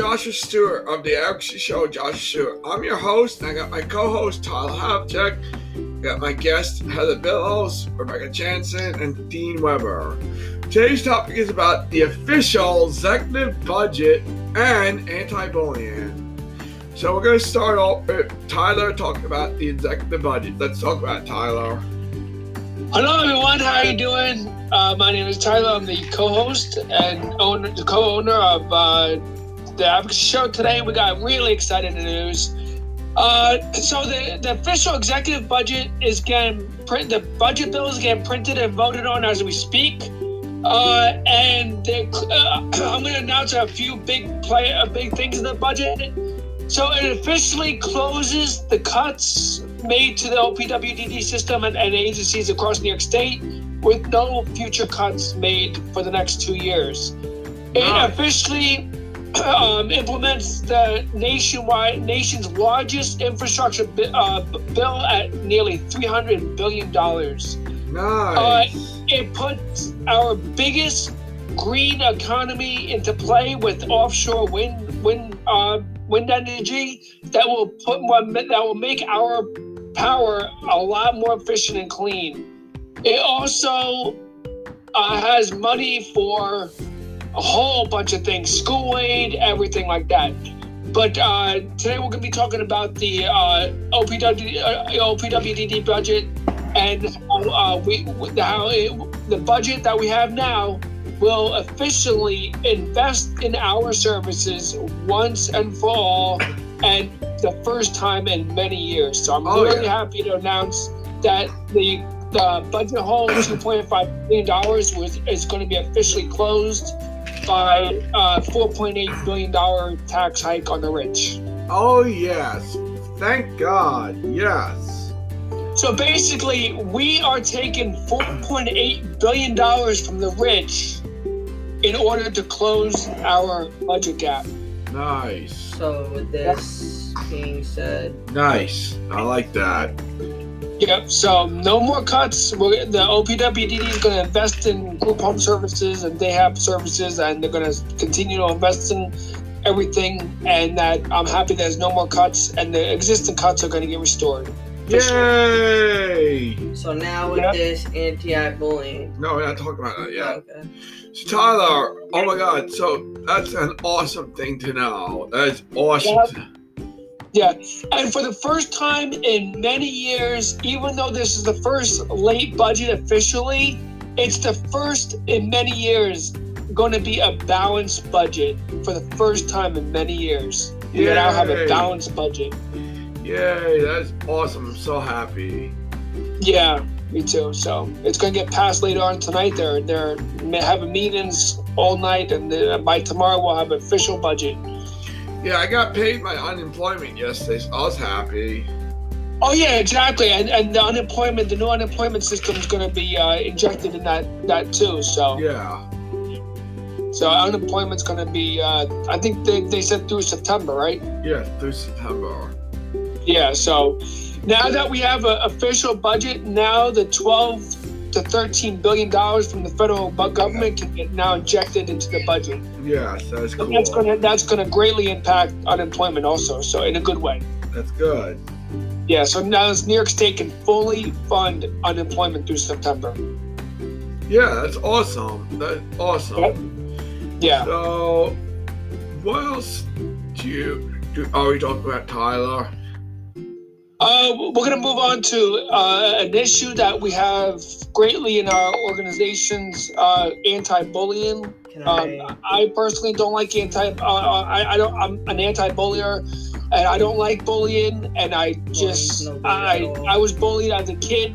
Joshua Stewart of the Advocacy Show, Joshua Stewart. I'm your host, and I got my co-host Tyler Havchek, got my guest Heather Billows, Rebecca Jansen, and Dean Weber. Today's topic is about the official executive budget and anti-bullying. So we're going to start off with Tyler talking about the executive budget. Let's talk about Tyler. Hello, everyone. How are you doing? Uh, my name is Tyler. I'm the co-host and owner, the co-owner of uh, the Advocacy Show. Today, we got really exciting news. Uh, so the, the official executive budget is getting print. The budget bill is getting printed and voted on as we speak. Uh, and they, uh, I'm going to announce a few big play, uh, big things in the budget. So it officially closes the cuts made to the OPWDD system and, and agencies across New York State with no future cuts made for the next two years. It officially um, implements the nationwide nation's largest infrastructure bi- uh, bill at nearly 300 billion dollars. Nice. It puts our biggest green economy into play with offshore wind wind uh, wind energy that will put more that will make our power a lot more efficient and clean. It also uh, has money for a whole bunch of things, school aid, everything like that. But uh, today we're going to be talking about the uh, OPW, uh, OPWDD budget and how, uh, we, how it, the budget that we have now will officially invest in our services once and for all, and the first time in many years. So I'm Oh, really yeah. happy to announce that the the budget hole, $2.5 billion, was, is going to be officially closed by uh, $4.8 billion tax hike on the rich. Oh yes. Thank God. Yes. So basically, we are taking $4.8 billion from the rich in order to close our budget gap. Nice. So with this being said, Nice. I like that. Yep. So no more cuts. We're, the OPWDD is going to invest in group home services, and they have services, and they're going to continue to invest in everything. And that I'm happy there's no more cuts, and the existing cuts are going to get restored. For sure. Yay! so now with Yeah. this anti-bullying. No, we're not talking about that yet. Okay. So Tyler, oh my God! So that's an awesome thing to know. That's awesome. Yeah, and for the first time in many years, even though this is the first late budget officially, it's the first in many years going to be a balanced budget for the first time in many years. We now have a balanced budget. Yay! That's awesome. I'm so happy. Yeah, me too. So it's going to get passed later on tonight. They're they're having meetings all night, and then by tomorrow we'll have an official budget. Yeah, I got paid my unemployment yesterday, so I was happy. Oh yeah, exactly. And and the unemployment, the new unemployment system is going to be uh, injected in that that too. So Yeah. so unemployment's going to be. Uh, I think they, they said through September, right? Yeah, through September. Yeah, so now that we have an official budget, now the 12 to 13 billion dollars from the federal government can get now injected into the budget. Yes, that's cool. And that's gonna that's gonna greatly impact unemployment also, so in a good way. That's good. Yeah, so now New York State can fully fund unemployment through September. Yeah, that's awesome. That's awesome. Yeah. So, what else do you do? Are we talking about Tyler? Uh, we're going to move on to uh, an issue that we have greatly in our organization's uh, anti-bullying. I? Um, I personally don't like anti. Uh, uh, I, I don't. I'm an anti-bullier, and I don't like bullying. And I just, no I. I was bullied as a kid.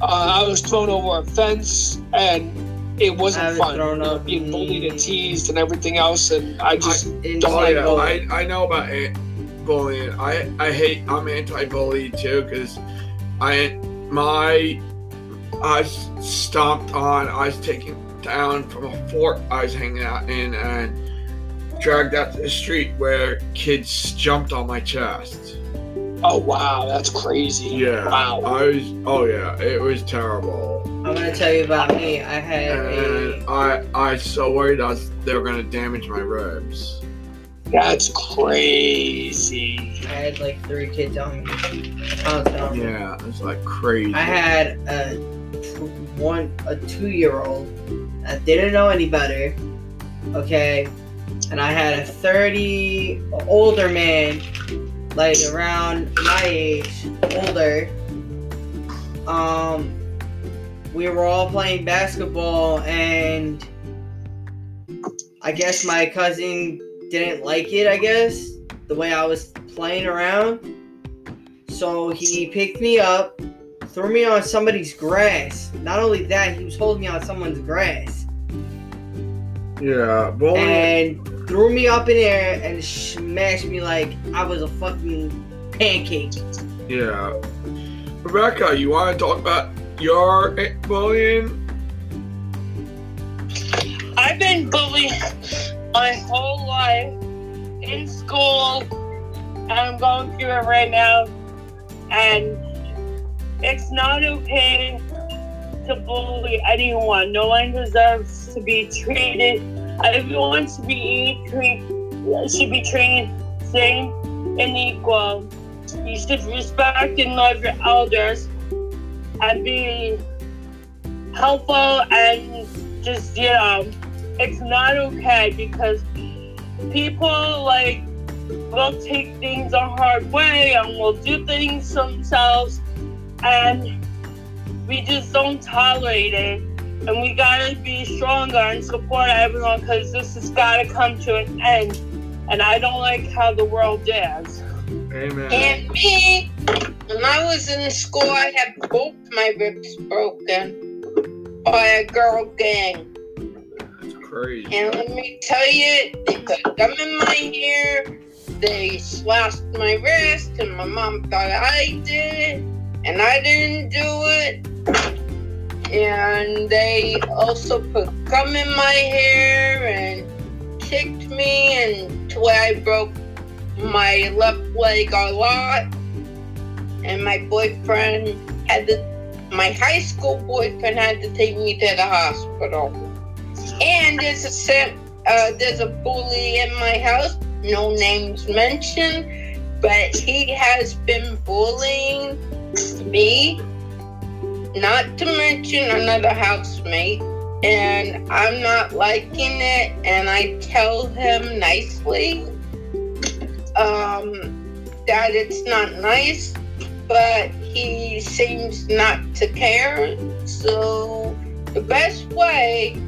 Uh, I was thrown over a fence, and it wasn't was fun. thrown up being bullied and teased and everything else, and I just. in Don't like. I, I know about an- bullying. I I hate. I'm anti-bully too because I my I was stomped on. I was taken down from a fort I was hanging out in and dragged out to the street where kids jumped on my chest. oh wow, that's crazy. Yeah. Wow. I was. Oh yeah, it was terrible. I'm gonna tell you about me. I had And a. I I was so worried I was, they were gonna damage my ribs. That's crazy. I had like three kids on me. I was telling. Yeah, it's like crazy. I had a t- one a two year old that didn't know any better. Okay, and I had a thirty older man, like around my age, older. Um, we were all playing basketball, and I guess my cousin didn't like it. I guess the way I was playing around. So he picked me up, threw me on somebody's grass. Not only that, he was holding me on someone's grass yeah, bullying. and threw me up in air and smashed me like I was a fucking pancake. Yeah. Rebecca, you want to talk about your bullying? I've been bullied my whole life in school, and I'm going through it right now. And it's not okay to bully anyone. No one deserves to be treated. Everyone should be treated should be treated same and equal. You should respect and love your elders and be helpful and just you know it's not okay because people like will take things a hard way and will do things themselves and we just don't tolerate it and we gotta be stronger and support everyone because this has gotta come to an end and i don't like how the world is Amen. and me, when I was in school, I had both my ribs broken by a girl gang. Crazy. And let me tell you, they put gum in my hair, they slashed my wrist, and my mom thought I did it, and I didn't do it. And they also put gum in my hair and kicked me and to where I broke my left leg a lot. And my boyfriend had to, my high school boyfriend had to take me to the hospital. And there's a sim- uh, there's a bully in my house, no names mentioned, but he has been bullying me, not to mention another housemate. And I'm not liking it, and I tell him nicely um, that it's not nice, but he seems not to care. So the best way,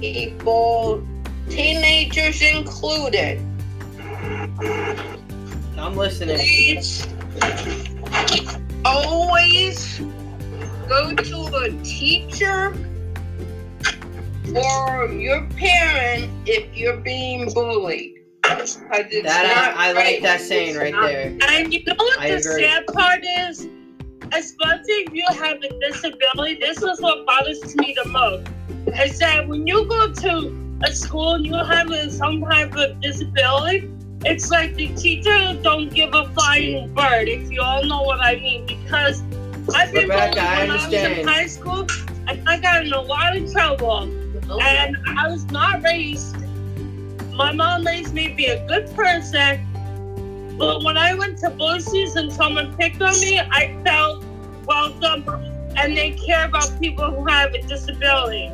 people, teenagers included, I'm listening. please always go to a teacher or your parent if you're being bullied. That I, I like that saying right there. And you know what I the agree. sad part is? Especially if you have a disability, this is what bothers me the most. Is that when you go to a school and you have some type of disability, it's like the teachers don't give a flying bird, if you all know what I mean. Because I've been Rebecca, bullied I when I was in high school, and I got in a lot of trouble. And I was not raised. My mom raised me to be a good person. But when I went to BOCES and someone picked on me, I felt welcome and they care about people who have a disability.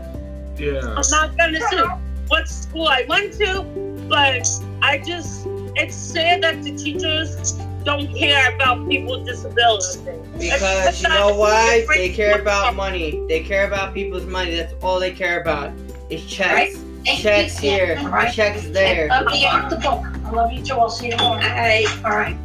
Yeah. I'm not gonna say what school I went to, but I just it's sad that the teachers don't care about people with disabilities. Because you know why? They care about money. They care about people's money. That's all they care about. Is checks. Checks here. Checks there. Love you off the book. I love you too. I'll see you tomorrow. I All right.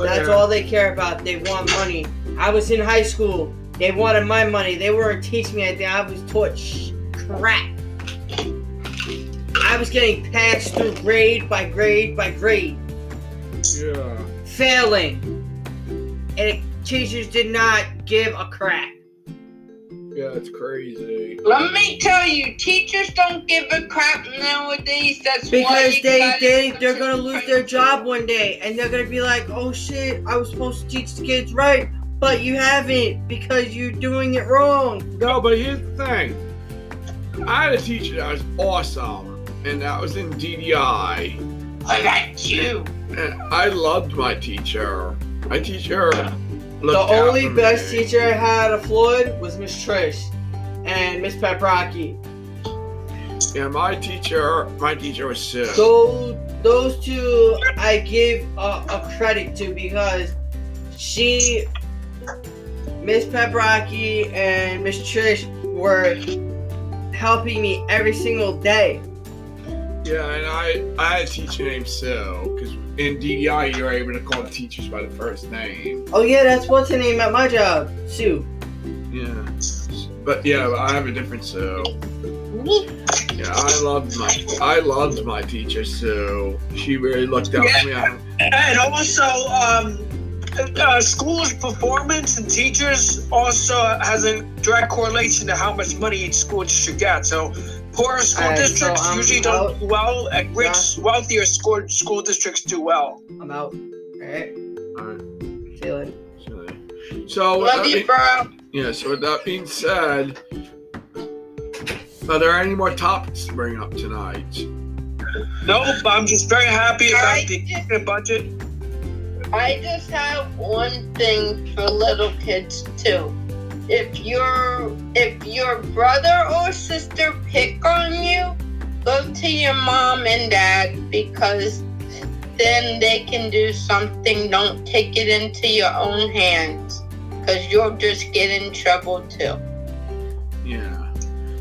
That's all they care about. They want money. I was in high school. They wanted my money. They weren't teaching me anything. I was taught sh- crap. I was getting passed through grade by grade by grade, Yeah. failing. And teachers did not give a crap. Yeah, it's crazy. Let me tell you, teachers don't give a crap nowadays. That's why Because you they think they're gonna lose their job one day and they're gonna be like, oh shit, I was supposed to teach the kids right, but you haven't because you're doing it wrong. No, but here's the thing. I had a teacher that was awesome, and that was in DDI. I got you. And I loved my teacher. My teacher The only best me. teacher I had at Floyd was Miss Trish and Miss Paprocki. Yeah, my teacher, my teacher was sick. So those two I give a, a credit to because she, Miss Paprocki and Miss Trish were helping me every single day. Yeah, and I, I had a teacher named Sue, in DDI you're able to call teachers by the first name. Oh yeah, that's what's her name at my job, Sue. Yeah. But yeah, I have a different Sue. Yeah, I loved my I loved my teacher Sue. She really looked out for me. I- And also, um, uh, schools' performance and teachers also has a direct correlation to how much money each school should get. So, poorer school Alright, districts um, I'm usually don't do well, and rich, wealthier school, school districts do well. I'm out. Alright, Alright, see you later. so- So with Love that you, being- bro. yeah, so with that being said, are there any more topics to bring up tonight? Nope, I'm just very happy about Alright. the budget. I just have one thing for little kids too. If your if your brother or sister pick on you, go to your mom and dad because then they can do something. Don't take it into your own hands because you'll just get in trouble too. Yeah.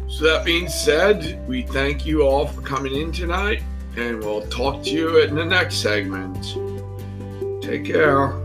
So that being said, we thank you all for coming in tonight, and we'll talk to you in the next segment. Take care.